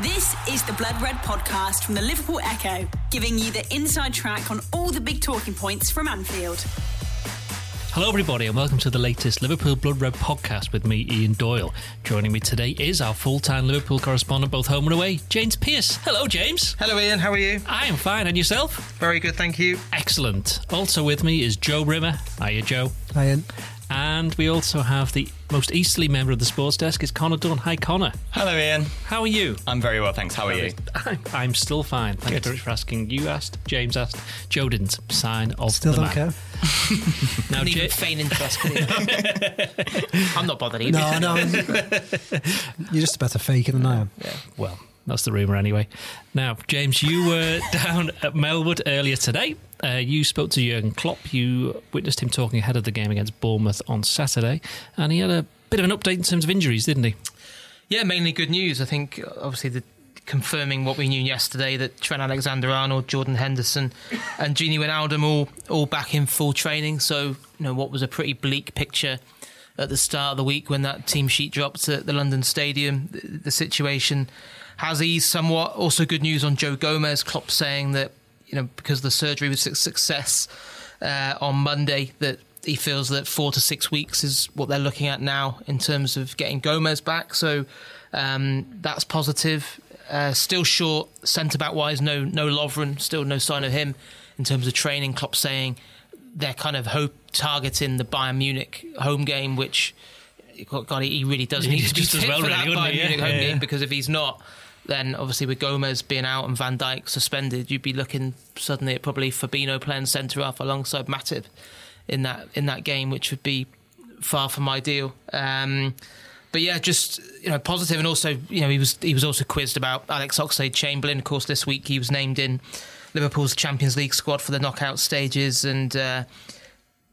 This is the Blood Red podcast from the Liverpool Echo, giving you the inside track on all the big talking points from Anfield. Hello, everybody, and welcome to the latest Liverpool Blood Red podcast with me, Ian Doyle. Joining me today is our full time Liverpool correspondent, both home and away, James Pearce. Hello, James. Hello, Ian. How are you? I am fine, and yourself? Very good, thank you. Excellent. Also with me is Joe Rimmer. Hiya, Joe. Hi, Ian. And we also have the most easterly member of the sports desk is Connor Dunn. Hi, Connor. Hello, Ian. How are you? I'm very well, thanks. How are you? I'm, I'm still fine. Thank you very much for asking. You asked, James asked, Joe didn't. Sign of Still the don't man. care. Now, Couldn't even Ja- feign interest. I'm not bothered either. No, no. You're just a better faker than I am. Yeah. Well, that's the rumour anyway. Now, James, you were down at Melwood earlier today. Uh, you spoke to Jurgen Klopp. You witnessed him talking ahead of the game against Bournemouth on Saturday, and he had a bit of an update in terms of injuries, didn't he? Yeah, mainly good news. I think obviously the confirming what we knew yesterday that Trent Alexander-Arnold, Jordan Henderson, and Gini Wijnaldum all all back in full training. So you know what was a pretty bleak picture at the start of the week when that team sheet dropped at the London Stadium. The, the situation has eased somewhat. Also, good news on Joe Gomez. Klopp saying that you know because the surgery was a success uh, on Monday that he feels that four to six weeks is what they're looking at now in terms of getting Gomez back. So um, that's positive. Uh, still short centre back wise. No, no Lovren. Still no sign of him in terms of training. Klopp saying they're kind of hope targeting the Bayern Munich home game, which God, he really does He need to be just as fit well for really, that Bayern? Yeah, Munich home yeah, yeah. game because if he's not, then obviously with Gomez being out and Van Dijk suspended, you'd be looking suddenly at probably Fabinho playing centre half alongside Matip in that in that game, which would be far from ideal. Um, but yeah, just you know, positive, and also you know he was he was also quizzed about Alex Oxlade Chamberlain. Of course, this week he was named in Liverpool's Champions League squad for the knockout stages, and uh,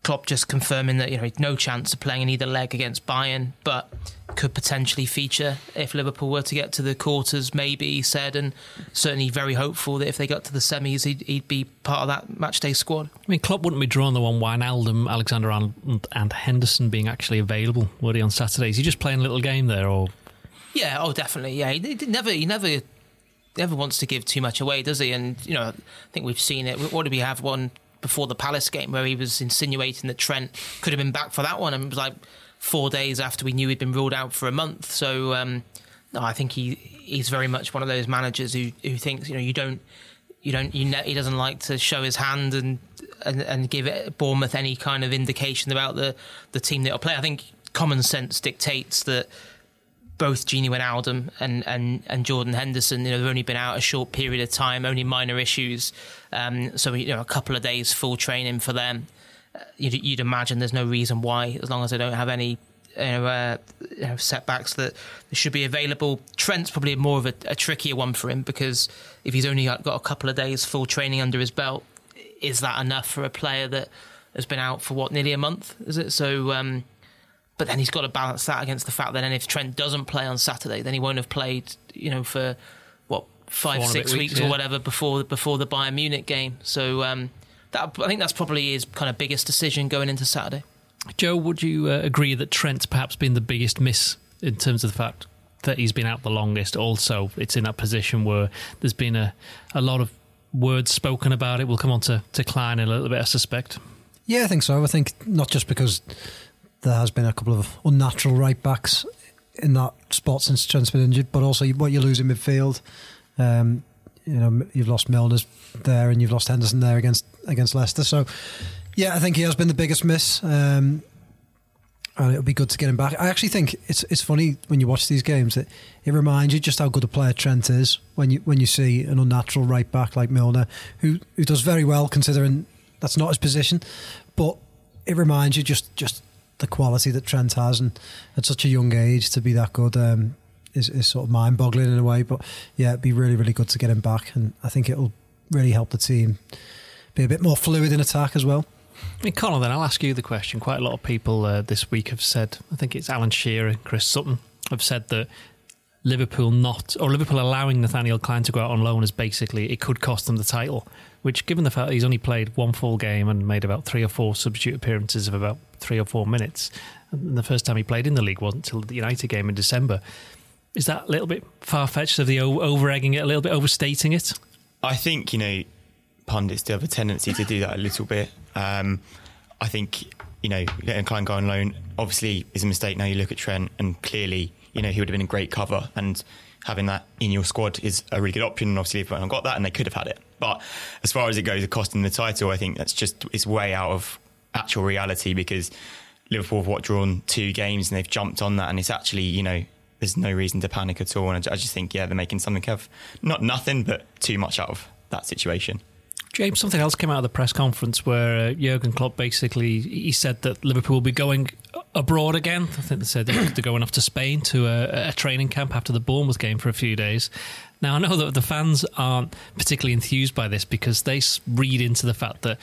Klopp just confirming that you know no chance of playing in either leg against Bayern, but could potentially feature if Liverpool were to get to the quarters. Maybe he said, and certainly very hopeful that if they got to the semis, he'd, he'd be part of that matchday squad. I mean, Klopp wouldn't be drawing the one Wijnaldum, Alexander Arnold, and Henderson being actually available, would he, on Saturdays, he just playing a little game there, or Yeah, oh, definitely. Yeah, he, he never, he never, never wants to give too much away, does he? And you know, I think we've seen it. What did we have one before the Palace game where he was insinuating that Trent could have been back for that one, and it was like four days after we knew he'd been ruled out for a month. So um, no, I think he he's very much one of those managers who who thinks you know you don't you don't you he doesn't like to show his hand and and, and give Bournemouth any kind of indication about the the team that'll play. I think common sense dictates that both Gini Wijnaldum and, and, and Jordan Henderson, you know, they've only been out a short period of time, only minor issues. Um, so, you know, a couple of days full training for them. Uh, you'd, you'd imagine there's no reason why, as long as they don't have any you know, uh, you know, setbacks, that they should be available. Trent's probably more of a, a trickier one for him because if he's only got got a couple of days full training under his belt, is that enough for a player that has been out for what, nearly a month? Is it? So, um, but then he's got to balance that against the fact that then if Trent doesn't play on Saturday, then he won't have played, you know, for what five, Four six bit weeks, weeks, or whatever before before the Bayern Munich game. So um, that I think that's probably his kind of biggest decision going into Saturday. Joe, would you uh, agree that Trent's perhaps been the biggest miss in terms of the fact that he's been out the longest? Also, it's in that position where there's been a, a lot of words spoken about it. We'll come on to, to Clyne in a little bit, I suspect. Yeah, I think so. I think not just because there has been a couple of unnatural right backs in that spot since Trent's been injured, but also what you lose in midfield. Um, you know, you've lost Milner's there, and you've lost Henderson there against against Leicester. So, yeah, I think he has been the biggest miss. Um, and it'll be good to get him back. I actually think it's it's funny when you watch these games that it reminds you just how good a player Trent is when you when you see an unnatural right back like Milner who who does very well considering that's not his position, but it reminds you just just the quality that Trent has and at such a young age to be that good um, is is sort of mind boggling in a way. But yeah, it'd be really really good to get him back, and I think it'll really help the team be a bit more fluid in attack as well. I mean, Connor, then I'll ask you the question. Quite a lot of people uh, this week have said, I think it's Alan Shearer, and Chris Sutton, have said that Liverpool not, or Liverpool allowing Nathaniel Clyne to go out on loan is basically, it could cost them the title. Which, given the fact he's only played one full game and made about three or four substitute appearances of about three or four minutes, and the first time he played in the league wasn't until the United game in December. is that a little bit far fetched of the over egging it, a little bit overstating it? I think you know pundits do have a tendency to do that a little bit. Um, I think you know letting Clyne go on loan obviously is a mistake. Now you look at Trent, and clearly you know he would have been a great cover, and having that in your squad is a really good option. And obviously, Liverpool got that, and they could have had it. But as far as it goes, the costing the title, I think that's just it's way out of actual reality because Liverpool have what drawn two games and they've jumped on that, and it's actually you know there's no reason to panic at all. And I just think yeah they're making something of not nothing but too much out of that situation. James, something else came out of the press conference where uh, Jurgen Klopp basically he said that Liverpool will be going abroad again. I think they said they're going off to Spain to a, a, training camp after the Bournemouth game for a few days. Now I know that the fans aren't particularly enthused by this because they read into the fact that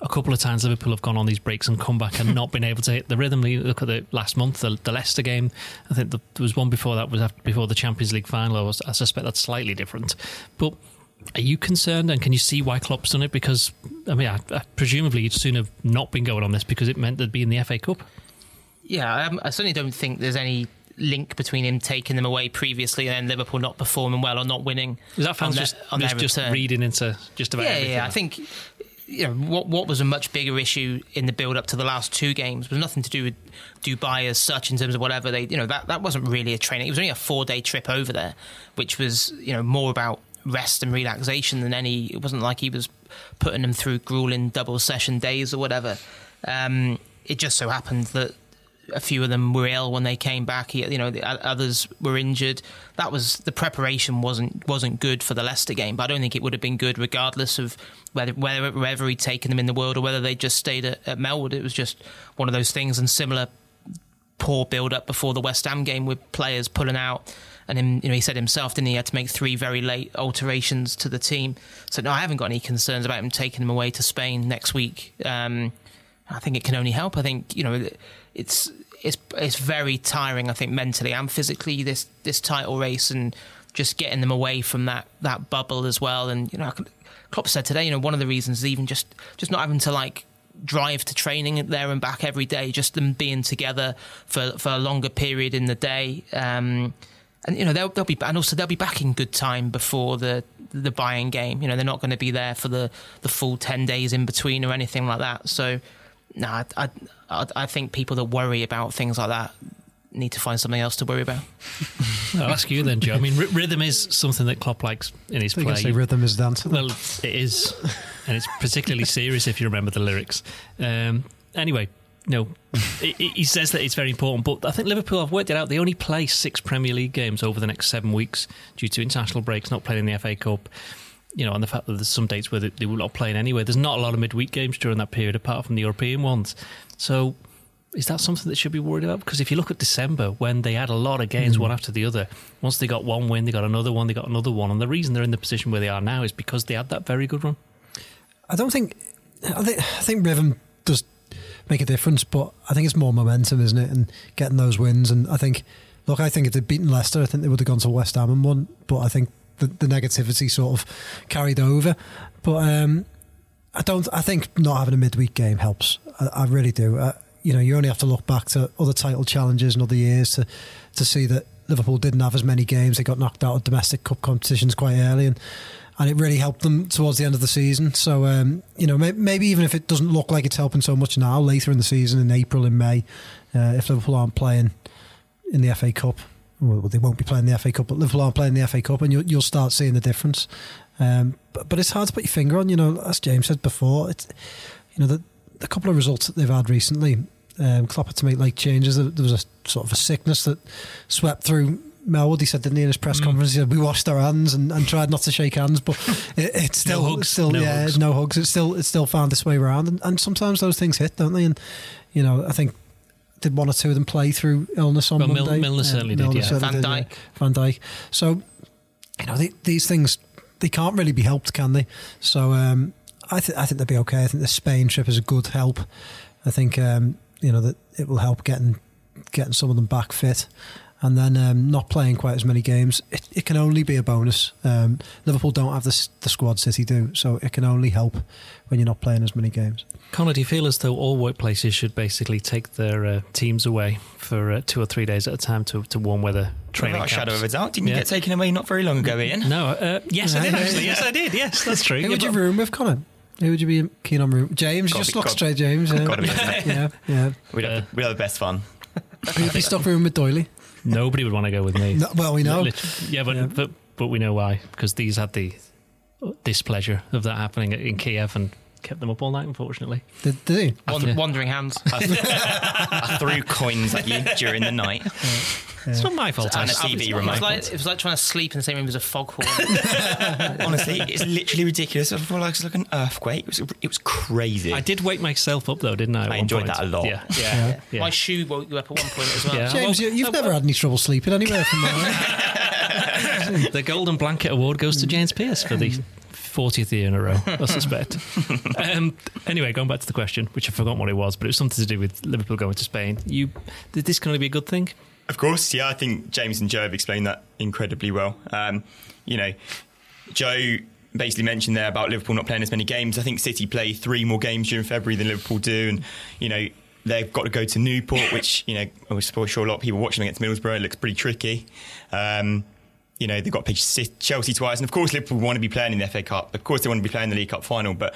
a couple of times Liverpool have gone on these breaks and come back and not been able to hit the rhythm. Look at the last month, the, the Leicester game. I think the, there was one before that was after, before the Champions League final. I, was, I suspect that's slightly different, but are you concerned, and can you see why Klopp's done it? Because I mean, I, I, presumably you'd soon have not been going on this because it meant they'd be in the FA Cup. Yeah, um, I certainly don't think there's any link between him taking them away previously and then Liverpool not performing well or not winning. Is that fans just, on just, just reading into just about yeah, everything? Yeah, I think you know what what was a much bigger issue in the build up to the last two games was nothing to do with Dubai as such in terms of whatever they you know that that wasn't really a training. It was only a four day trip over there, which was you know more about rest and relaxation than any. It wasn't like he was putting them through grueling double session days or whatever. Um, it just so happened that a few of them were ill when they came back. You know, the others were injured. That was the preparation wasn't wasn't good for the Leicester game. But I don't think it would have been good regardless of whether wherever he'd taken them in the world or whether they just stayed at, at Melwood. It was just one of those things. And similar poor build up before the West Ham game with players pulling out and him, you know, he said himself, didn't he, he had to make three very late alterations to the team. So no, I haven't got any concerns about him taking them away to Spain next week. Um, I think it can only help. I think you know it's it's it's very tiring. I think mentally and physically this this title race and just getting them away from that that bubble as well. And you know, Klopp said today, you know, one of the reasons is even just just not having to like drive to training there and back every day, just them being together for for a longer period in the day. Um, and you know they'll they'll be and also they'll be back in good time before the the Bayern game. You know they're not going to be there for the the full ten days in between or anything like that. So no, I, I I think people that worry about things like that need to find something else to worry about. I'll ask you then, Joe. I mean, r- rhythm is something that Klopp likes in his play. Say rhythm is dancing. Well, it is, and it's particularly serious if you remember the lyrics. Um, anyway, no, he says that it's very important, but I think Liverpool have worked it out. They only play six Premier League games over the next seven weeks due to international breaks, not playing in the FA Cup. You know, and the fact that there's some dates where they were not playing anyway. There's not a lot of midweek games during that period, apart from the European ones. So, is that something that should be worried about? Because if you look at December, when they had a lot of games mm. one after the other, once they got one win, they got another one, they got another one, and the reason they're in the position where they are now is because they had that very good run. I don't think. I think, I think rhythm does make a difference. But I think it's more momentum, isn't it? And getting those wins. And I think, look, I think if they'd beaten Leicester, I think they would have gone to West Ham and won. But I think the, the negativity sort of carried over. But um, I don't. I think not having a midweek game helps. I, I really do. Uh, you know, you only have to look back to other title challenges and other years to to see that Liverpool didn't have as many games. They got knocked out of domestic cup competitions quite early, and and it really helped them towards the end of the season. So, um, you know, may, maybe even if it doesn't look like it's helping so much now, later in the season, in April, in May, uh, if Liverpool aren't playing in the FA Cup, well, they won't be playing the FA Cup, but Liverpool aren't playing the FA Cup, and you'll, you'll start seeing the difference. Um, but, but it's hard to put your finger on. You know, as James said before, it's you know the, the couple of results that they've had recently. Um, Klopp had to make like changes. There was a sort of a sickness that swept through Melwood, he said, didn't he, in his press mm. conference? He said, we washed our hands and, and tried not to shake hands, but it, it's still, no hugs, still, no yeah, hugs. no hugs. It's still, it's still found its way around. And, and sometimes those things hit, don't they? And, you know, I think did one or two of them play through illness on well, Monday? Milner certainly did, yeah. Certainly Van Dijk. Yeah. Van Dijk. So, you know, they, these things, they can't really be helped, can they? So, um, I, th- I think they'll be okay. I think the Spain trip is a good help. I think, um, you know, that it will help getting getting some of them back fit. And then um, not playing quite as many games, it, it can only be a bonus. Um, Liverpool don't have the, the squad City do, so it can only help when you're not playing as many games. Connor, do you feel as though all workplaces should basically take their uh, teams away for uh, two or three days at a time to, to warm weather training Without a shadow of a doubt. Didn't Yeah. you get taken away not very long ago, Ian? No, uh, yes, I did actually. Yes, I did. Yes, that's true. Who would you room with, Connor? Who would you be keen on room? James, Gotta just be- look gotta- straight, James. Yeah, gotta be, isn't it? yeah, yeah. We'd have, we'd have the best fun. Who'd be stuck room with Doyley? Nobody would want to go with me. No, well, we know. Lit- Yeah, but, Yeah. but but we know why because these had the uh, displeasure of that happening in Kiev and kept them up all night. Unfortunately, Did, did he? Wand- Yeah. Wandering hands. I threw coins at you during the night. it's not my fault. And I a slept. TV it, remote. was like, it was like trying to sleep in the same room as a foghorn. Honestly, it's literally ridiculous. I feel like it's like an earthquake. It was, it was crazy. I did wake myself up though, didn't I? I enjoyed point? that a lot. Yeah, yeah. yeah. My shoe woke you up at one point as well. Yeah. James, well, you, you've uh, never had any trouble sleeping anywhere from there. the Golden Blanket Award goes to James Pearce for the 40th year in a row, I suspect. um, anyway, going back to the question, which I forgot what it was, but it was something to do with Liverpool going to Spain. You, did this going to be a good thing? Of course, yeah. I think James and Joe have explained that incredibly well. Um, you know, Joe basically mentioned there about Liverpool not playing as many games. I think City play three more games during February than Liverpool do, and you know they've got to go to Newport, which you know I'm sure a lot of people watching against Middlesbrough it looks pretty tricky. Um, you know they've got to play Chelsea twice, and of course Liverpool want to be playing in the FA Cup. Of course they want to be playing in the League Cup final, but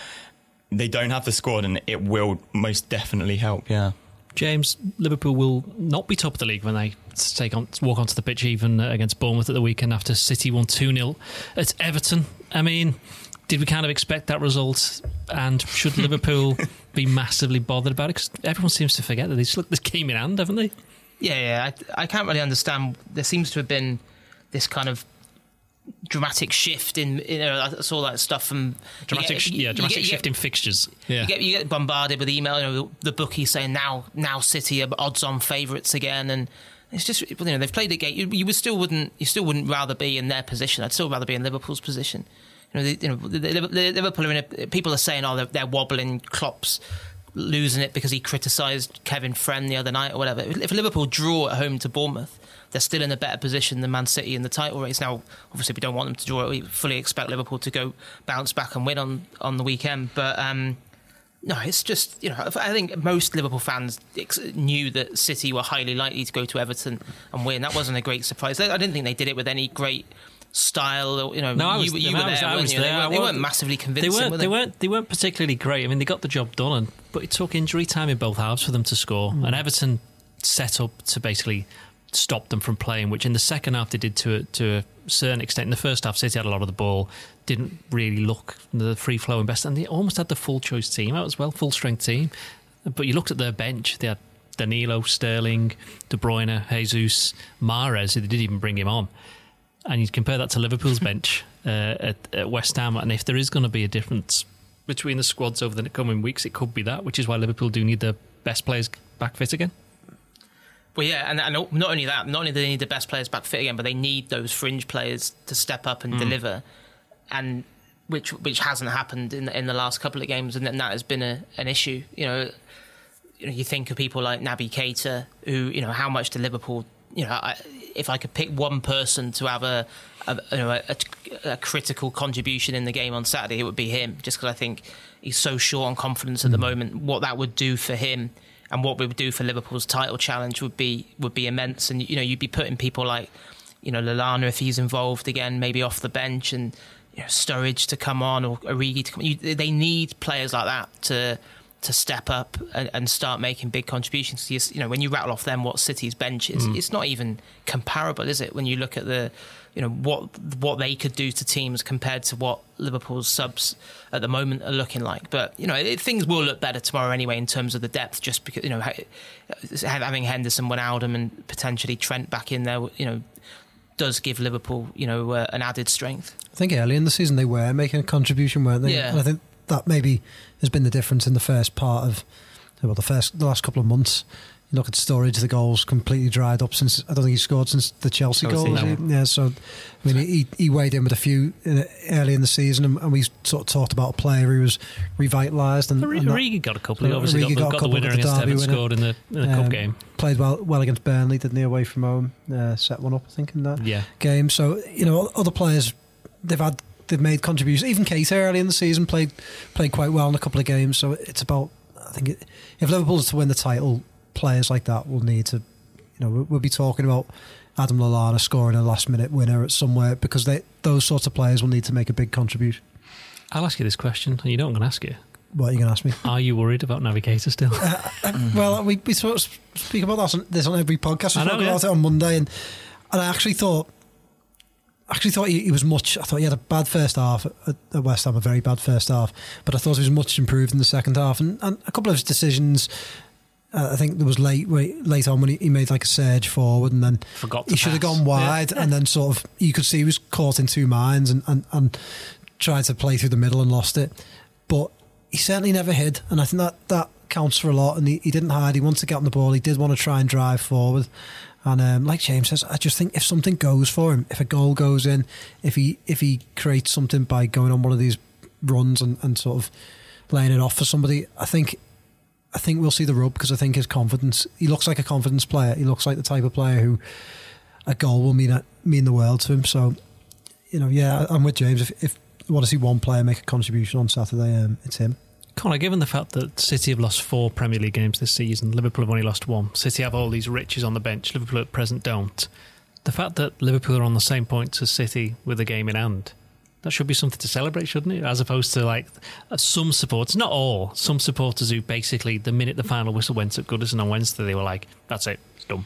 they don't have the squad, and it will most definitely help. Yeah. James, Liverpool will not be top of the league when they take on walk onto the pitch even uh, against Bournemouth at the weekend after City won 2 0 at Everton. I mean, did we kind of expect that result? And should Liverpool be massively bothered about it? Because everyone seems to forget that they just look this game in hand, haven't they? Yeah, yeah. I, I can't really understand. There seems to have been this kind of dramatic shift in, you know, I saw that stuff from Dramatic, get- yeah, dramatic get- shift get- in fixtures. Yeah. You get, you get bombarded with email, you know, the bookie saying now, now City are odds-on favourites again, and it's just you know they've played a game. You, you would still wouldn't, you still wouldn't rather be in their position. I'd still rather be in Liverpool's position. You know, the, you know, the, the, the Liverpool are in a, people are saying, oh, they're, they're wobbling. Klopp's losing it because he criticised Kevin Friend the other night or whatever. If Liverpool draw at home to Bournemouth, they're still in a better position than Man City in the title race. Now, obviously, we don't want them to draw. We fully expect Liverpool to go bounce back and win on, on the weekend. But um, no, it's just you know I think most Liverpool fans ex- knew that City were highly likely to go to Everton and win. That wasn't a great surprise. I didn't think they did it with any great style. Or, you know, No, I was, you, I was- there, I was you? They there. weren't, they weren't massively convincing. They weren't. were They weren't. They weren't particularly great. I mean, they got the job done, and, but it took injury time in both halves for them to score. And Everton set up to basically stop them from playing, which in the second half they did to a, to a certain extent. In the first half, City had a lot of the ball, didn't really look the free flowing best, and they almost had the full choice team out as well, full strength team. But you looked at their bench; they had Danilo, Sterling, De Bruyne, Jesus, Mahrez. They didn't even bring him on and you compare that to Liverpool's bench uh, at, at West Ham, and if there is going to be a difference between the squads over the coming weeks, it could be that, which is why Liverpool do need their best players back fit again. Well, yeah, and, and not only that, not only do they need the best players back fit again, but they need those fringe players to step up and mm. deliver, and which which hasn't happened in in the last couple of games, and, that has been a, an issue. You know, you know, you think of people like Naby Keita, who you know how much to Liverpool. You know, I, if I could pick one person to have a, a you know a, a critical contribution in the game on Saturday, it would be him. Just because I think he's so short on confidence at the mm. moment. What that would do for him and what we would do for Liverpool's title challenge would be would be immense. And you know, you'd be putting people like you know Lallana if he's involved again, maybe off the bench, and you know, Sturridge to come on or Origi to come. You, they need players like that to to step up and, and start making big contributions. You, you know, when you rattle off them what City's bench is, it's not even comparable, is it? When you look at the you know what what they could do to teams compared to what Liverpool's subs at the moment are looking like. But you know it, things will look better tomorrow anyway in terms of the depth, just because you know ha- having Henderson, Wijnaldum, and potentially Trent back in there, you know, does give Liverpool you know uh, an added strength. I think early in the season they were making a contribution, weren't they? Yeah. And I think that maybe has been the difference in the first part of well, the first the last couple of months. You look at Sturridge; the goals completely dried up since I don't think he scored since the Chelsea Chelsea, goal. no. Yeah, so I mean, he, he weighed in with a few in, early in the season, and, and we sort of talked about a player who was revitalised and, and Origi got a couple. He Uh, obviously Origi got, got a the, got the couple winner the against derby Everton, scored in the, in the Um, cup game. played well well against Burnley, didn't he? Away from home, uh, set one up, I think, in that Yeah. game. So you know, other players they've had they've made contributions. Even Keita early in the season played played quite well in a couple of games. So it's about I think it, if Liverpool is to win the title, players like that will need to. You know, we'll, we'll be talking about Adam Lallana scoring a last minute winner at somewhere because they those sorts of players will need to make a big contribution. I'll ask you this question, and you I'm going to ask you. What are you going to ask me? Are you worried about Naby Keita still? Uh, uh, well, we, we sort of speak about that on, this on every podcast. We spoke yeah. about it on Monday, and and I actually thought, actually thought he, he was much. I thought he had a bad first half at, at West Ham, a very bad first half, but I thought he was much improved in the second half, and, and a couple of his decisions. Uh, I think there was late late on when he, he made like a surge forward, and then Forgot he should have gone wide, and then sort of you could see he was caught in two minds and, and, and tried to play through the middle and lost it. But he certainly never hid, and I think that that counts for a lot. And he, he didn't hide; he wanted to get on the ball. He did want to try and drive forward. And um, like James says, I just think if something goes for him, if a goal goes in, if he if he creates something by going on one of these runs and, and sort of laying it off for somebody, I think I think we'll see the rub because I think his confidence. He looks like a confidence player. He looks like the type of player who a goal will mean mean the world to him. So, you know, yeah, I'm with James. If, if you want to see one player make a contribution on Saturday, um, it's him. Connor, given the fact that City have lost four Premier League games this season, Liverpool have only lost one, City have all these riches on the bench, Liverpool at present don't. The fact that Liverpool are on the same points as City with a game in hand, that should be something to celebrate, shouldn't it? As opposed to like some supporters, not all, some supporters who basically, the minute the final whistle went at Goodison on Wednesday, they were like, that's it, it's done.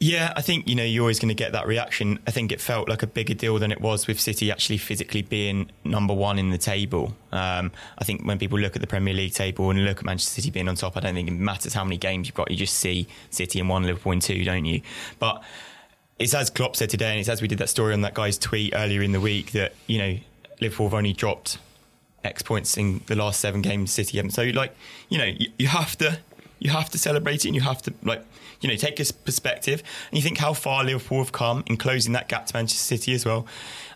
Yeah, I think you know you're always going to get that reaction. I think it felt like a bigger deal than it was with City actually physically being number one in the table. Um, I think when people look at the Premier League table and look at Manchester City being on top, I don't think it matters how many games you've got. You just see City in one, Liverpool in two, don't you? But it's as Klopp said today, and it's as we did that story on that guy's tweet earlier in the week that you know Liverpool have only dropped X points in the last seven games. City haven't. So like you know you, you have to you have to celebrate it, and you have to like you know take this perspective, and you think how far Liverpool have come in closing that gap to Manchester City as well.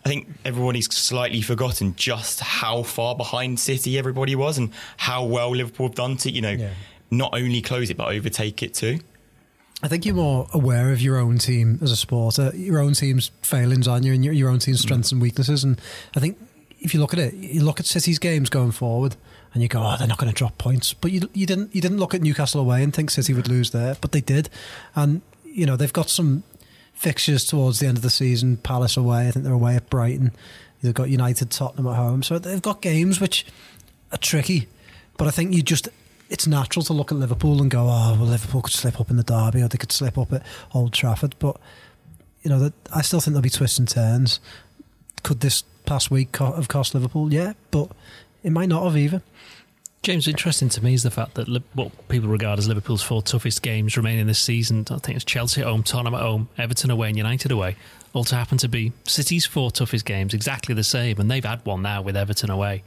I think everybody's slightly forgotten just how far behind City everybody was, and how well Liverpool have done to you know Yeah. not only close it but overtake it too. I think you're more aware of your own team as a supporter, uh, your own team's failings on you, and your, your own team's mm. strengths and weaknesses. And I think if you look at it, you look at City's games going forward, and you go, "Oh, they're not going to drop points." But you you didn't you didn't look at Newcastle away and think City would lose there, but they did. And you know they've got some fixtures towards the end of the season. Palace away, I think they're away at Brighton. They've got United, Tottenham at home, so they've got games which are tricky. But I think you just it's natural to look at Liverpool and go, oh, well, Liverpool could slip up in the derby or they could slip up at Old Trafford. But you know, that I still think there'll be twists and turns. Could this past week co- have cost Liverpool? Yeah, but it might not have either. James, interesting to me is the fact that what people regard as Liverpool's four toughest games remaining this season, I think it's Chelsea at home, Tottenham at home, Everton away, and United away, all to happen to be City's four toughest games, exactly the same, and they've had one now with Everton away.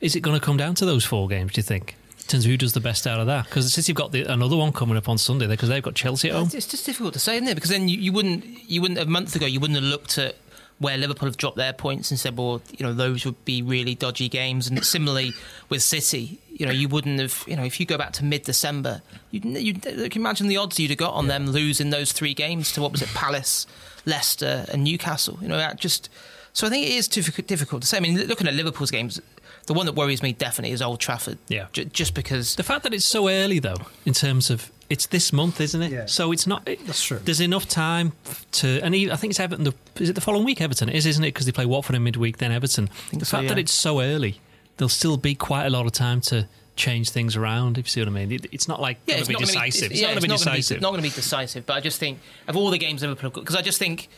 Is it going to come down to those four games, do you think? In terms of who does the best out of that? Because City have got the, another one coming up on Sunday because they've got Chelsea at home. It's, it's just difficult to say, isn't it? Because then you, you wouldn't, you wouldn't a month ago, you wouldn't have looked at where Liverpool have dropped their points and said, well, you know, those would be really dodgy games. And similarly with City, you know, you wouldn't have, you know, if you go back to mid-December, you'd, you'd you can imagine the odds you'd have got on them losing those three games to what was it, Palace, Leicester, and Newcastle. You know, that just. So I think it is difficult, difficult to say. I mean, looking at Liverpool's games, the one that worries me definitely is Old Trafford. Yeah. J- just because The fact that it's so early, though, in terms of it's this month, isn't it? Yeah. So it's not. It, That's true. There's enough time to, and even, I think it's Everton. The, is it the following week? Everton it is, isn't it? Because they play Watford in midweek, then Everton. The so, fact that it's so early, there'll still be quite a lot of time to change things around. If you see what I mean, it, it's not like Yeah, going it's to be not gonna be decisive. Be, it's yeah, not going to be gonna decisive. not going to be decisive. But I just think of all the games Liverpool because I just think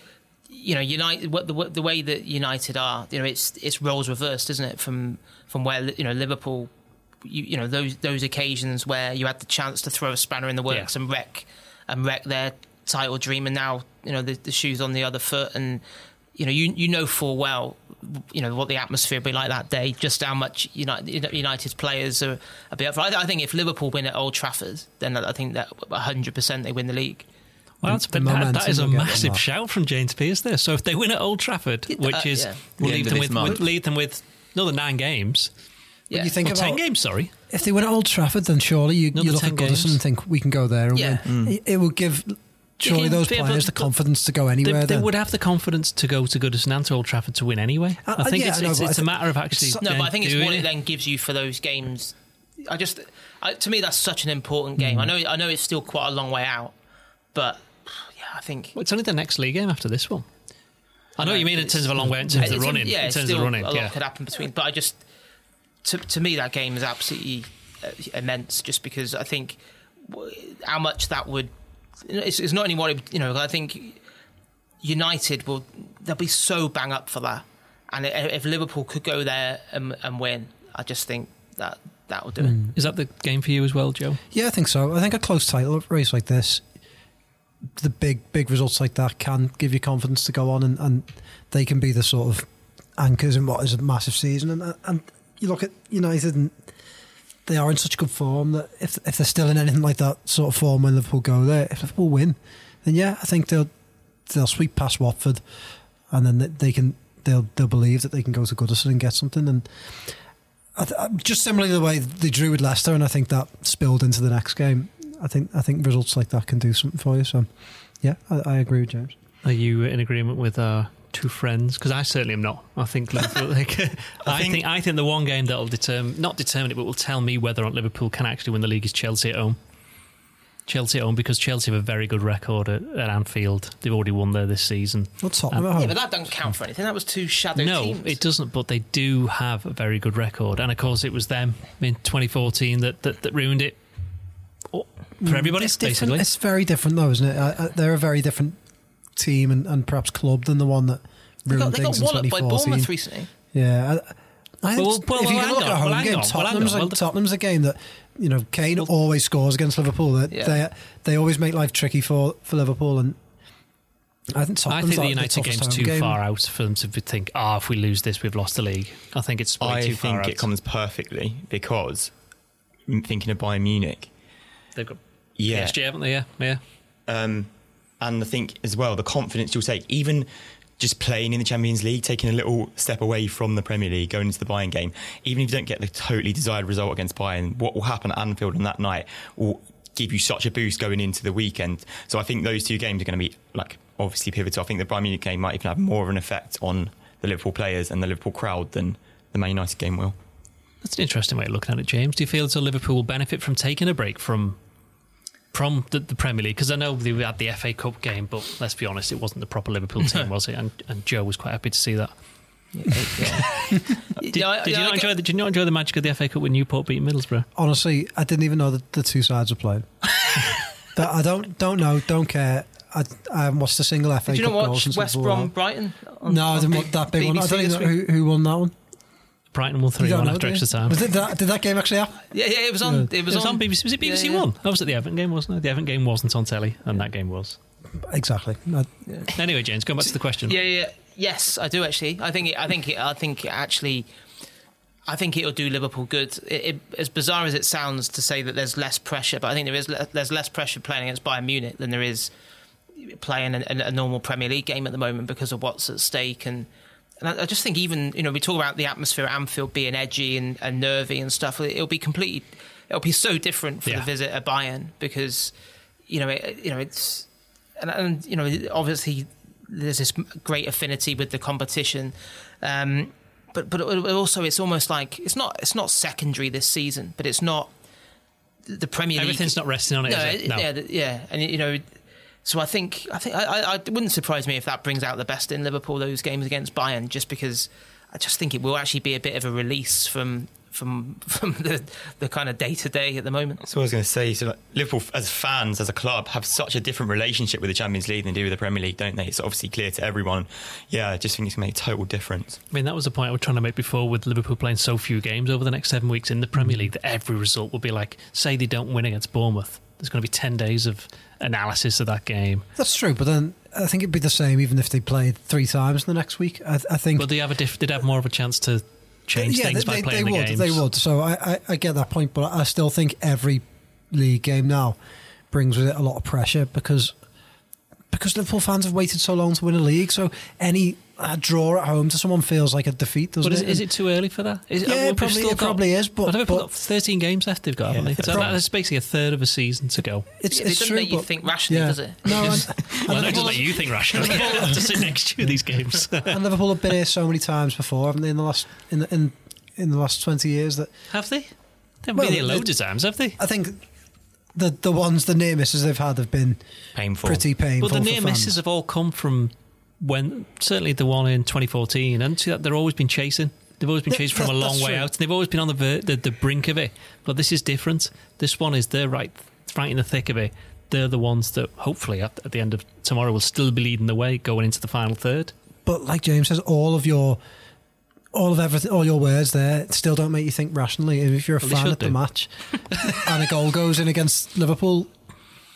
you know United what the, what- the way that United are you know it's it's roles reversed isn't it from from where you know Liverpool you, you know those those occasions where you had the chance to throw a spanner in the works Yeah. and wreck and wreck their title dream and now you know the, the shoes on the other foot and you know, you you know full well, you know what the atmosphere will be like that day, just how much United United's players are a bit. I, I think if Liverpool win at Old Trafford, then I think that 100 percent they win the league. Well, that's, that, that is a massive shout from James Pearce there. So if they win at Old Trafford, which uh, is yeah. we'll lead, them with, with, lead them with another nine games. Yeah. you think well, about, ten games, sorry. If they win at Old Trafford, then surely you, you look at Goodison games. and think we can go there and yeah. win. Mm. It, it will give surely those players the confidence to go anywhere. They, they would have the confidence to go to Goodison and to Old Trafford to win anyway. Uh, I think yeah, it's, no, it's, it's a matter of actually. No, but I think it's what it, it then gives you for those games. I just, I, to me, that's such an important game. Mm. I know, I know, it's still quite a long way out, but yeah, I think well, it's only the next league game after this one. I know what you mean in terms of a long way in terms of running. Yeah, in terms of running, a lot yeah. could happen between. But I just, to to me, that game is absolutely uh, immense. Just because I think how much that would it's, it's not anymore. You know, I think United will they'll be so bang up for that, and if Liverpool could go there and, and win, I just think that that will do mm. it. Is that the game for you as well, Joe? Yeah, I think so. I think a close title race like this, the big big results like that can give you confidence to go on, and, and they can be the sort of anchors in what is a massive season. And and you look at United and they are in such good form that if if they're still in anything like that sort of form when Liverpool go there, if Liverpool win, then yeah, I think they'll they'll sweep past Watford, and then they can they'll they'll believe that they can go to Goodison and get something. And just similarly the way they drew with Leicester, and I think that spilled into the next game. I think I think results like that can do something for you. So yeah, I, I agree with James. Are you in agreement with uh, two friends because I certainly am not. I think Liverpool. like, I, think, think, I think the one game that will determine not determine it, but will tell me whether or not Liverpool can actually win the league is Chelsea at home. Chelsea at home because Chelsea have a very good record at, at Anfield. They've already won there this season. What's Tottenham um, Yeah, but that doesn't count for anything. That was two shadow no, teams. it doesn't. But they do have a very good record, and of course, it was them in 2014 that that, that ruined it for mm, everybody. It's basically, it's very different, though, isn't it? I, I, they're a very different team and, and perhaps club than the one that they got, they got walloped by Bournemouth recently. Yeah. I, I well, well, if you well, look at home game, Tottenham's, well, Tottenham's a game that you know Kane always scores against Liverpool. They, yeah. they they always make life tricky for, for Liverpool, and I think I think the United game's too game. far out for them to think, ah, oh, if we lose this, we've lost the league. I think it's way I too far think it comes perfectly because thinking of Bayern Munich, they've got yeah, PSG, haven't they? Yeah, yeah. Um, and I think as well the confidence you'll take, even just playing in the Champions League, taking a little step away from the Premier League, going into the Bayern game, even if you don't get the totally desired result against Bayern, what will happen at Anfield on that night will give you such a boost going into the weekend. So I think those two games are going to be like obviously pivotal. I think the Bayern Munich game might even have more of an effect on the Liverpool players and the Liverpool crowd than the Man United game will. That's an interesting way of looking at it, James. Do you feel as though Liverpool will benefit from taking a break from from the, the, Premier League because I know they had the FA Cup game, but let's be honest, it wasn't the proper Liverpool team, was it? And, and Joe was quite happy to see that. Did, did, you not enjoy the, did you not enjoy the magic of the FA Cup when Newport beat Middlesbrough? Honestly, I didn't even know that the two sides were playing. I don't don't know, don't care. I, I haven't watched a single FA did you Cup not watch West Brom Brighton? On, no, I didn't watch that big BBC one. I don't even know who, who won that one. Brighton won three one after extra time. Was it that, did that game actually happen? Yeah, yeah, it was on. Yeah. It was, it was on, on, BBC. Was it BBC yeah, yeah. One? I was at the Everton game, wasn't it? The Everton game wasn't on telly, and that game was. Exactly. I, anyway, James, going back to the question. Yeah, yeah, yes, I do actually. I think, it, I think, it, I think it actually. I think it'll do Liverpool good. It, it, as bizarre as it sounds to say that there's less pressure, but I think there is le- there's less pressure playing against Bayern Munich than there is playing a, a, normal Premier League game at the moment because of what's at stake and and I, I, just think even you know we talk about the atmosphere at Anfield being edgy and, and nervy and stuff. It'll be completely, it'll be so different for yeah. the visit at Bayern because you know it, you know it's and, and, you know obviously there's this great affinity with the competition. Um, but but also it's almost like it's not it's not secondary this season, but it's not the Premier League. Everything's not resting on it. No, it? no. yeah, yeah, and you know so I think I think I, I, it wouldn't surprise me if that brings out the best in Liverpool those games against Bayern, just because I just think it will actually be a bit of a release from from from the the kind of day to day at the moment. So I was going to say, so like Liverpool as fans, as a club, have such a different relationship with the Champions League than they do with the Premier League, don't they? It's obviously clear to everyone. Yeah, I just think it's going to make a total difference. I mean, that was the point I was trying to make before with Liverpool playing so few games over the next seven weeks in the Premier mm. League that every result will be like, say they don't win against Bournemouth. There's going to be ten days of analysis of that game. That's true, but then I think it'd be the same even if they played three times in the next week. I, I think. But they have a diff- did have more of a chance to change yeah, things they, by they, playing they the would. games. They would. So I, I, I get that point, but I still think every league game now brings with it a lot of pressure because because Liverpool fans have waited so long to win a league. So any uh, draw at home to someone feels like a defeat, doesn't But is, it? is it too early for that? Is, Yeah, we've probably- still it probably is, but- Well, Liverpool but- got 13 games left they've got, haven't they? So prob- that's basically a third of a season to go. It's, It it's doesn't true, make you think rationally, does it? No, Just- and, Well, I and, don't just let you think rationally. I have to sit next to you these games. and Liverpool have been here so many times before, haven't they? In the last in the, in in the last twenty years, that have they? They haven't Well, been here it- loads of times, have they? I think the the ones the near misses they've had have been Painful. pretty painful. But the near misses have all come from when, certainly the one in 2014, and see that they're always been chasing. They've always been chasing from a long that's way true. out. They've always been on the, ver- the the brink of it. But this is different. This one is they're right, right in the thick of it. They're the ones that hopefully at, at the end of tomorrow will still be leading the way going into the final third. But like James says, all of your all of everything, all your words there still don't make you think rationally. If you're a Well, fan at the match and a goal goes in against Liverpool,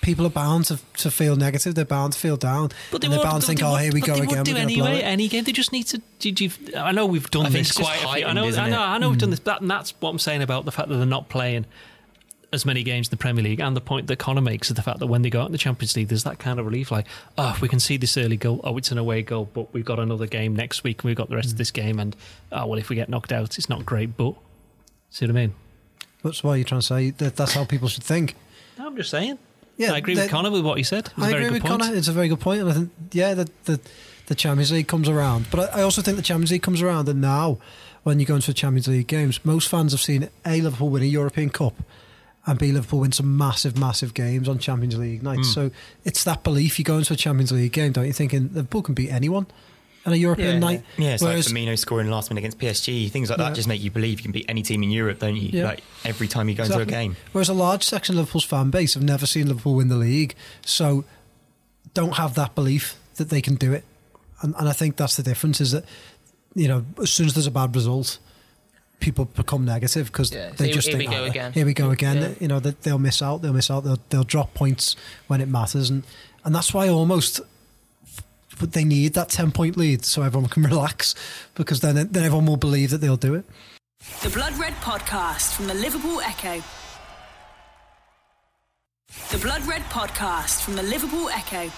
people are bound to, to feel negative. They're bound to feel down, But they and they're bound to think, they "Oh, here we but go they again. Would do We're going to blow anyway. Any game, they just need to. Did you? I know we've done I this it's quite a few. I know. I isn't know. it? I know we've done hmm. this. That, and that's what I'm saying about the fact that they're not playing as many games in the Premier League, and the point that Connor makes is the fact that when they go out in the Champions League, there's that kind of relief, like, oh, we can see this early goal. Oh, it's an away goal, but we've got another game next week, and we've got the rest of hmm. this game, and oh, well, if we get knocked out, it's not great, but see what I mean? That's why you're trying to say. That that's how people should think. No, I'm just saying. Yeah, I agree with Connor with what he said. I a very agree good with point. Connor. It's a very good point, and I think yeah, the, the the Champions League comes around, but I, I also think the Champions League comes around, and now when you go into the Champions League games, most fans have seen a Liverpool win a European Cup, and B Liverpool win some massive, massive games on Champions League nights. Hmm. So it's that belief. You go into a Champions League game, don't you? Thinking Liverpool can beat anyone on a European Yeah. night. Yeah, it's Whereas- like Firmino scoring last minute against PSG. Things like Yeah. that just make you believe you can beat any team in Europe, don't you? Yeah. Like every time you go into a game. Whereas a large section of Liverpool's fan base have never seen Liverpool win the league, so don't have that belief that they can do it. And, and I think that's the difference is that, you know, as soon as there's a bad result, people become negative because Yeah, so they here- just here think, we go "Oh, again." Here we go again. Yeah. You know, that they'll miss out. They'll miss out. They'll, they'll drop points when it matters. And, and that's why almost but they need that 10 point lead so everyone can relax because then, then everyone will believe that they'll do it. The Blood Red Podcast from the Liverpool Echo. The Blood Red Podcast from the Liverpool Echo.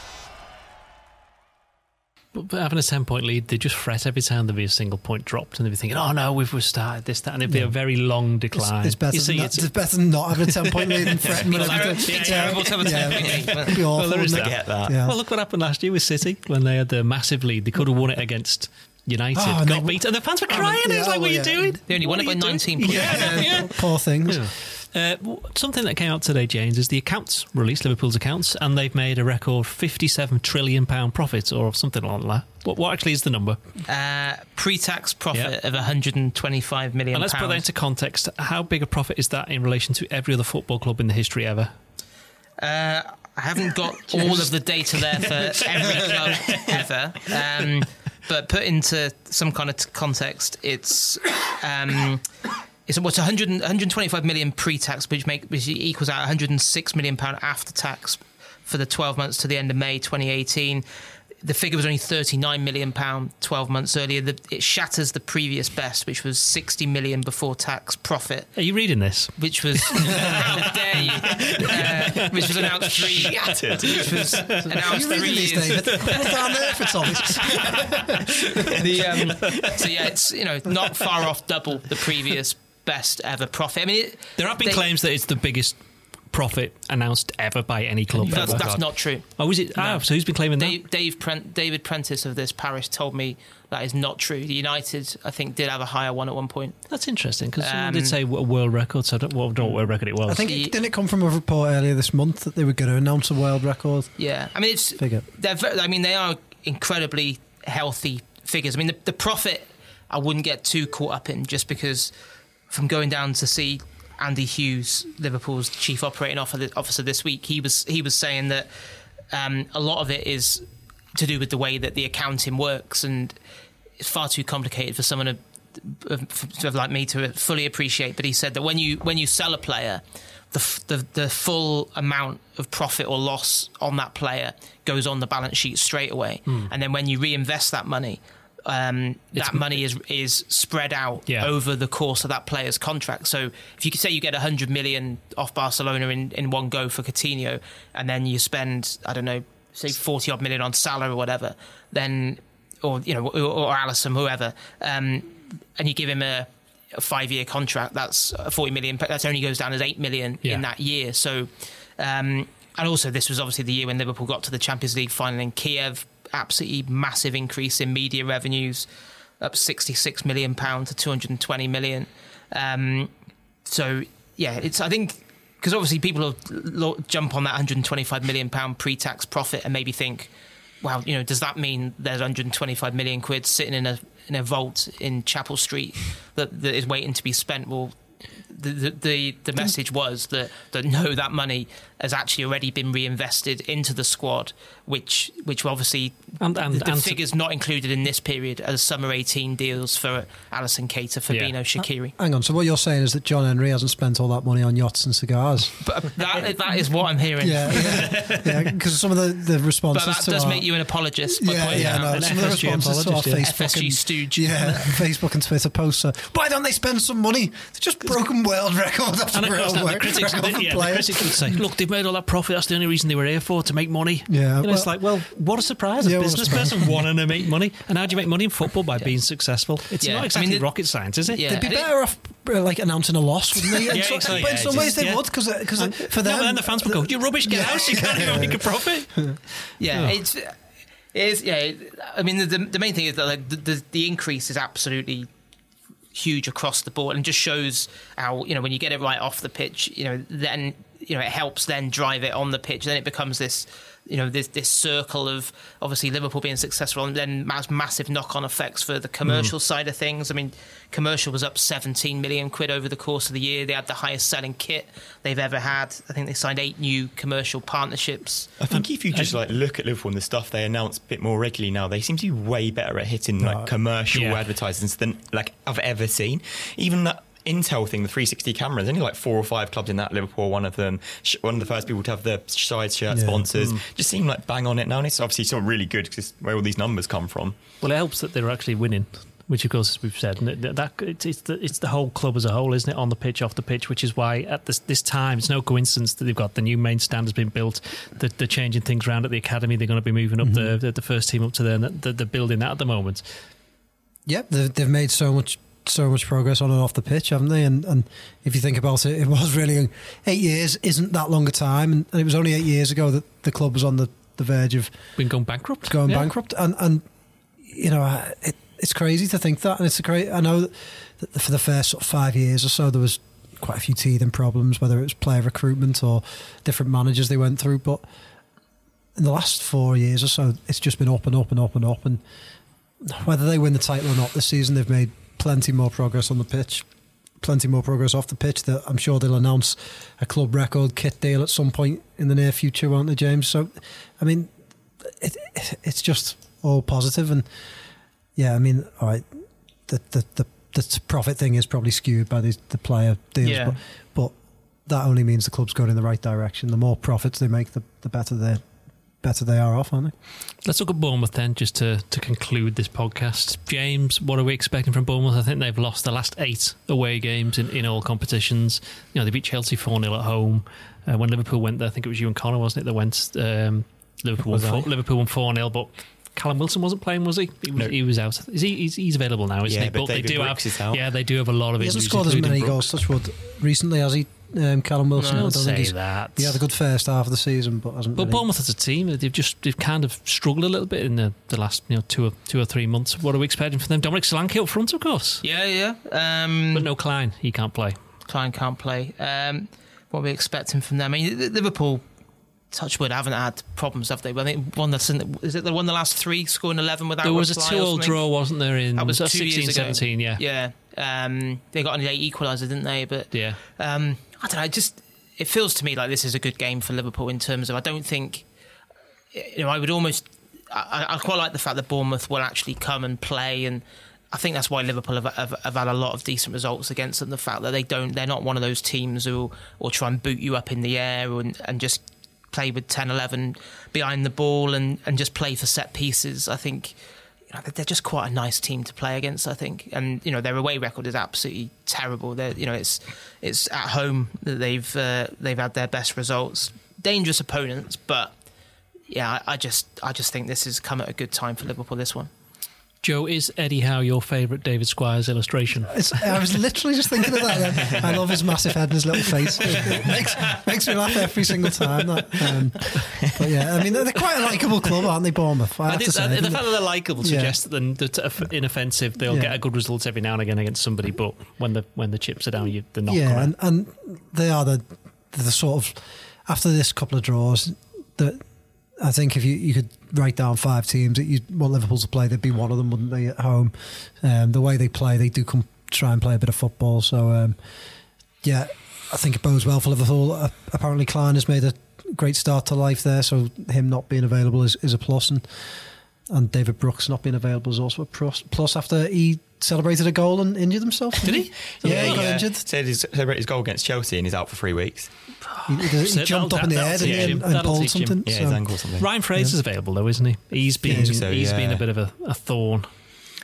But, but having a 10 point lead, they just fret every time there'll be a single point dropped and they'll be thinking, oh no, we've started this, that, and it'd be a very long decline. it's better You see, than it's- it's better than not having a 10 point lead than fretting It's whenever terrible- they- terrible to have a 10 point lead. It'd be awful, there is wouldn't I it? get that. Yeah. Well, look what happened last year with City when they had the massive lead. They could have mm. won it against United, Oh, got they- beat, and the fans were Oh, crying. yeah, it's like, oh, what are you oh, yeah. doing? They only won it by doing? 19 points. Yeah, yeah. Poor things. Uh, something that came out today, James, is the accounts released, Liverpool's accounts, and they've made a record £57 trillion profit or something like that. What, what actually is the number? Uh, pre-tax profit Yeah. of 125 million And let's put that into context. How big a profit is that in relation to every other football club in the history ever? Uh, I haven't got all of the data there for every club ever. Um, but put into some kind of t- context, it's um, it's what's 100, 125 million pre-tax, which make which equals out 106 million pound after tax for the 12 months to the end of May 2018. The figure was only 39 million pound 12 months earlier. The, it shatters the previous best, which was 60 million before tax profit Are you reading this? which was how dare you, uh, which was announced three, which was announced You reading three these, years. David? Put it down there for Tommy. The, um, so yeah, it's you know not far off double the previous best ever profit. I mean, it, There have been they- claims that it's the biggest profit announced ever by any club. That's, that's not true. Oh, is it? Ah, No. so who's been claiming that? Dave, Dave Prent, David Prentice of this parish told me that is not true. The United, I think, did have a higher one at one point. That's interesting because someone Um, did say a world record. So I don't, well, I don't know what world record it was. I think The- it, didn't it come from a report earlier this month that they were going to announce a world record Yeah, I mean it's figure? they're ve- I mean they are incredibly healthy figures. I mean the, the profit I wouldn't get too caught up in just because from going down to see Andy Hughes, Liverpool's chief operating officer this week, he was he was saying that um, a lot of it is to do with the way that the accounting works and it's far too complicated for someone to sort of like me to fully appreciate. But he said that when you when you sell a player, the, the the full amount of profit or loss on that player goes on the balance sheet straight away, Hmm. and then when you reinvest that money. Um, that money is is spread out Yeah. over the course of that player's contract. So if you could say you get 100 million off Barcelona in, in one go for Coutinho, and then you spend I don't know, say 40 odd million on Salah or whatever, then or you know or, or Alisson whoever, um, and you give him a, a five year contract, that's 40 million. but That only goes down as 8 million Yeah. in that year. So. Um, and also, this was obviously the year when Liverpool got to the Champions League final in Kiev. Absolutely massive increase in media revenues, up 66 million pound to 220 million. Um, so yeah, it's I think because obviously people will jump on that 125 million pound pre-tax profit and maybe think, wow, you know, does that mean there's 125 million quid sitting in a in a vault in Chapel Street that, that is waiting to be spent? Well, the the the, the message was that that no, that money has actually already been reinvested into the squad, which which obviously And- and- the, the and- figures not included in this period as summer 18 deals for Alisson Keita, Fabinho, uh, Yeah. Shaqiri. Hang on. So what you're saying is that John Henry hasn't spent all that money on yachts and cigars? But that that is what I'm hearing. Yeah, yeah, yeah. Because some of the, the responses But that to does our, make you an apologist. By yeah, pointing yeah, no, An some of the responses to our apologist, Facebook FSG and stooge. yeah, Facebook and Twitter posts. Are, Why don't they spend some money? They're just broken world record after And of course, world the critics, record the, yeah, the critics would say, "Look, they've made all that profit. That's the only reason they were here for to make money." Yeah, and it's well- like, well, what a surprise! A Yeah, a business surprise. person wanting to make money, and how do you make money in football by being successful? It's Yeah. I not mean, exactly the- rocket science, is it? Yeah. They'd be and it- better off uh, like announcing a loss, wouldn't they? Yeah, so, exactly, but in yeah, some just- ways they yeah. would because because for them, no, and then the fans would go, you're rubbish, get out! You can't even make a profit." Yeah, it's it is. Yeah, I mean, the, the main thing is that like the, the the increase is absolutely huge across the board, and just shows how you know when you get it right off the pitch, you know, then you know it helps then drive it on the pitch. Then it becomes this. You know this this circle of obviously Liverpool being successful, and then has massive knock on effects for the commercial mm. side of things. I mean, commercial was up 17 million quid over the course of the year. They had the highest selling kit they've ever had. I think they signed eight new commercial partnerships. I think if you just like look at Liverpool and the stuff they announce a bit more regularly now, they seem to be way better at hitting like commercial Yeah. advertisements than like I've ever seen. Even that Intel thing, the 360 cameras, only like four or five clubs in that. Liverpool, one of them, one of the first people to have the side shirt Yeah. sponsors. Mm. Just seem like bang on it now. And it's obviously still really good because where all these numbers come from. Well, it helps that they're actually winning, which of course, as we've said, that, that it's, it's the it's the whole club as a whole, isn't it? On the pitch, off the pitch, which is why at this this time, it's no coincidence that they've got the new main stand has been built. They're, they're changing things around at the academy. They're going to be moving up mm-hmm. the, the the first team up to there. And they're, they're building that at the moment. Yep, they've, they've made so much so much progress on and off the pitch, haven't they? And and if you think about it, it was really eight years isn't that long a time, and, and it was only eight years ago that the club was on the, the verge of Been going bankrupt, going Yeah. bankrupt, and and you know it, it's crazy to think that, and it's a great. I know that for the first sort of five years or so, there was quite a few teething problems, whether it was player recruitment or different managers they went through, but in the last four years or so, it's just been up and up and up and up, and whether they win the title or not this season, they've made plenty more progress on the pitch, plenty more progress off the pitch. That I'm sure they'll announce a club record kit deal at some point in the near future, won't they, James? So, I mean, it, it, it's just all positive, and yeah, I mean, all right, the the the, the profit thing is probably skewed by the the player deals, Yeah. but but that only means the club's going in the right direction. The more profits they make, the the better they better they are off, aren't they? Let's look at Bournemouth then, just to, to conclude this podcast. James, what are we expecting from Bournemouth? I think they've lost the last eight away games in, in all competitions. You know, they beat Chelsea 4 0 at home. Uh, when Liverpool went there, I think it was you and Connor, wasn't it, that went. Um, Liverpool, won four, Liverpool won 4 0, but Callum Wilson wasn't playing, was he? He was, No. he was out. Is he, he's, he's available now, isn't Yeah, he? but they do Brooks have. Yeah, they do have a lot of He hasn't injuries, scored as many Brooks. goals, touchwood, recently, has he? Um, Callum Wilson. No, I don't don't think say he's. that. He had a good first half of the season, but hasn't. But really- Bournemouth as a team, they've just they've kind of struggled a little bit in the, the last you know two or two or three months. What are we expecting from them? Dominic Solanke up front, of course, Yeah, yeah. Um, but no Clyne, he can't play. Clyne can't play. Um, what are we expecting from them? I mean, Liverpool, Touchwood, haven't had problems, have they? I think one that's in, is it the one the last three scoring eleven without There was a two-all draw, wasn't there? In That was two 16, years ago. 17, yeah, Yeah, um, they got an late equaliser, didn't they? But yeah. um, I don't know. it Just it feels to me like this is a good game for Liverpool in terms of I don't think you know I would almost I, I quite like the fact that Bournemouth will actually come and play and I think that's why Liverpool have, have, have, had a lot of decent results against them. The fact that they don't, they're not one of those teams who will try and boot you up in the air and, and just play with 10, 11 behind the ball and, and just play for set pieces. I think you know, they're just quite a nice team to play against. I think, and you know their away record is absolutely terrible. They're, you know, it's it's at home that they've uh, they've had their best results. Dangerous opponents, but yeah, I, I just I just think this has come at a good time for Liverpool. This one. Joe, is Eddie Howe your favourite David Squires illustration? It's, I was literally just thinking of that. I love his massive head and his little face. It makes, makes me laugh every single time. That, um, but yeah, I mean, they're, they're quite a likeable club, aren't they, Bournemouth? I, I think say, that, the fact that they're likeable Yeah. suggests that they're inoffensive. They'll Yeah. get a good result every now and again against somebody, but when the when the chips are down, you, they're not. yeah, and, and they are the the sort of after this couple of draws that I think if you, you could write down five teams that you want Liverpool to play, they'd be one of them, wouldn't they? At home, um, the way they play, they do come try and play a bit of football. So um, yeah, I think it bodes well for Liverpool. Uh, apparently, Clyne has made a great start to life there, so him not being available is, is a plus, and and David Brooks not being available is also a plus. Plus, after he celebrated a goal and injured himself, Did he? Yeah, he got uh, injured. Said his, celebrated his goal against Chelsea and he's out for three weeks. He, he- he So jumped up in the air didn't teach he, him. and, and pulled something. Yeah, so- his ankle or something. Ryan Fraser's available though, isn't he? He's been think so, he's been a bit of a, a thorn.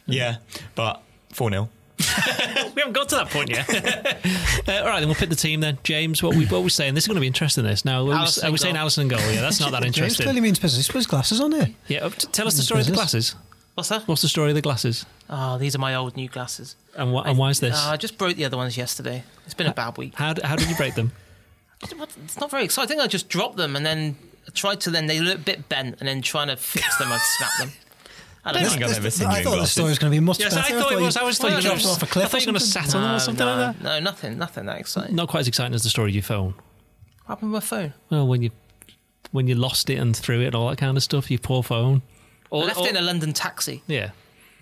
Yeah, but 4 0. We haven't got to that point yet. uh, all right, then we'll pick the team then. James, what we what we saying? This is going to be interesting. This now, are we, are we saying goal. Alisson goal? Yeah, that's not that James interesting. clearly means business. He put his glasses on here. Yeah, uh, t- tell us the story of the Business. glasses. What's that? What's the story of the glasses? Oh, these are my old new glasses. And, wh- and why is this? Uh, I just broke the other ones yesterday. It's been a bad week. How, d- how did you break them? It's not very exciting. I think I just dropped them and then I tried to. Then they look a bit bent, and then trying to fix them, I snapped them. I don't I know. think I've ever seen I you in thought the glasses. story was going to be much Yes, better. I thought it was. I was thought thinking you you dropped were off a I cliff I thought or you were going to something. sat on them or something no, like that. no, nothing, nothing that exciting. Not quite as exciting as the story of your phone. What happened with my phone? Well, when you when you lost it and threw it and all that kind of stuff, your poor phone. I Or, left or- it in a London taxi. yeah.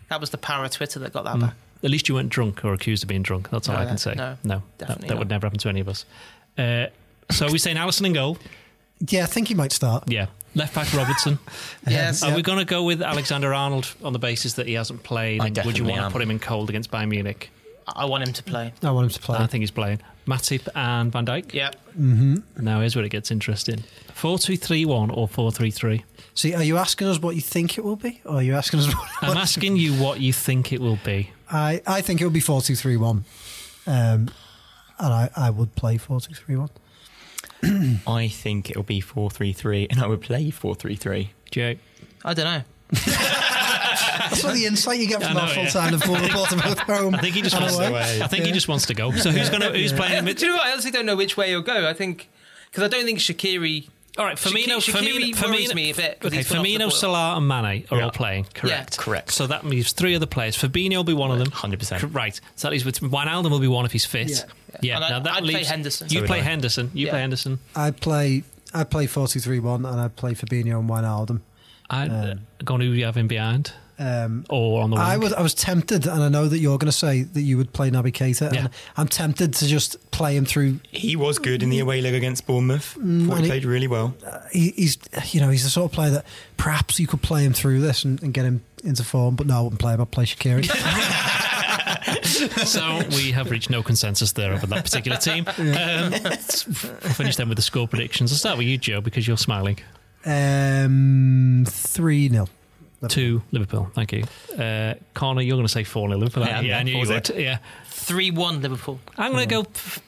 That was the power of Twitter that got that Mm. back. At least you weren't drunk or accused of being drunk. That's all No, I can that- say. no, that, definitely that would not. never happen to any of us. Uh, so we're saying Alisson in goal. Yeah, I think he might start. Yeah. Left back Robertson. Yes. Are we going to go with Alexander Arnold on the basis that he hasn't played? I and would you definitely want to put him in cold against Bayern Munich? I want him to play. I want him to play. I think he's playing. Matip and Van Dijk. Yeah. Now here's where it gets interesting. Four two three one or four three three. See, are you asking us what you think it will be, or are you asking us? What, I'm asking you what you think it will be. I I think it will be four two three one, um, and I I would play four two three one. I think it'll be 4 3 3, and I would play 4 3 3. Joe. I don't know. That's what the insight you get from know, our full yeah. time Liverpool reporter both home. I think he just wants away. to. I think he just wants to go. So who's going to who's playing? Do you know what? I honestly don't know which way he'll go. I think because I don't think Shaqiri. All right, Firmino, Shaqiri Firmino, worries Firmino, me a bit 'cause Okay, he's been Firmino. Salah, and Mane are Yeah. all playing. Correct. Yeah. Correct. So that leaves three other players. Fabinho will be one of them. 100%. Right. So that leaves with Wijnaldum will be one if he's fit. Yeah. Yeah. And I- now that I'd play leaves Henderson. You So play Henderson. You Yeah. play Henderson. I'd play I'd play four two three one, and I'd play Fabinho and Wijnaldum. I'd uh, go on have him behind Um, or on the wing. I was I was tempted, and I know that you're going to say that you would play Naby Keita. Yeah. And I'm tempted to just play him through. He was good in the away leg against Bournemouth. Thought he he- played really well. He, he's you know he's the sort of player that perhaps you could play him through this and, and get him into form. But no, I wouldn't play him. I'd play Shaqiri. so we have reached no consensus there over that particular team. Um, let's finish then with the score predictions. I'll start with you, Joe, because you're smiling. um, three 0 Two Liverpool. Thank you. Uh, Connor, you're going to say 4 0 Liverpool. I am, yeah, I yeah, knew you would. Yeah. Three one Liverpool. I'm going to go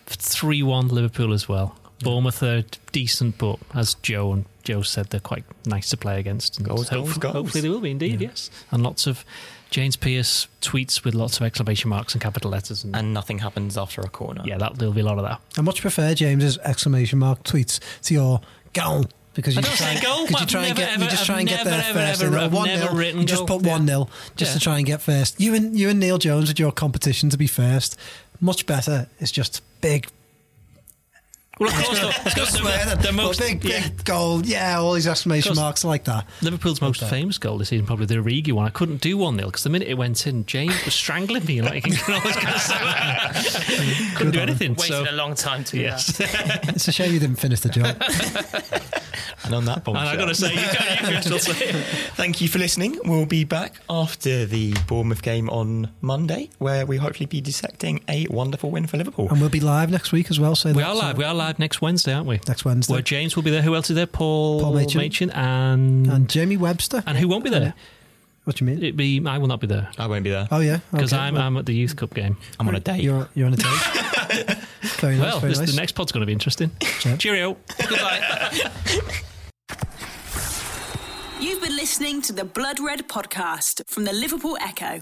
3 1 Liverpool as well. Bournemouth are decent, but as Joe and Joe said, they're quite nice to play against. And Goals, goals, hopefully, goals. hopefully they will be indeed, yes. And lots of James Pearce tweets with lots of exclamation marks and capital letters. And, And nothing happens after a corner. yeah, that, there'll be a lot of that. I much prefer James's exclamation mark tweets to your goal because you just try, goal. You try and never, get ever- you just I've try and get there ever, first. ever, and one never nil. You just put one 0 just Yeah. to try and get first. You and you and Neil Jones with your competition to be first. Much better. It's just big Well, of course, the, Let's swear then. the most, big, yeah. big goal. Yeah, all these exclamation marks like that. Liverpool's most Okay. famous goal this season, probably the Origi one. I couldn't do 1 0 because the minute it went in, James was strangling me. Like, you I was gonna say- couldn't do anything. Waited So, a long time to do yes. that. It's a shame you didn't finish the job. And on that And I've got to say, you got you can still. Thank you for listening. We'll be back after the Bournemouth game on Monday, where we hopefully be dissecting a wonderful win for Liverpool. and we'll be live next week as well. So We are live. We are live next Wednesday, aren't we? Next Wednesday. Where James will be there. Who else is there? Paul, Paul Machin. Machin and, and Jamie Webster. and who won't be there? What do you mean? It'd be I will not be there I won't be there. Oh yeah, because okay. I'm Well, I'm at the youth cup game. I'm on a date. You're you're on a date. very nice. Well, very this, nice. the next pod's going to be interesting. Yeah. Cheerio. Goodbye. You've been listening to the Blood Red podcast from the Liverpool Echo.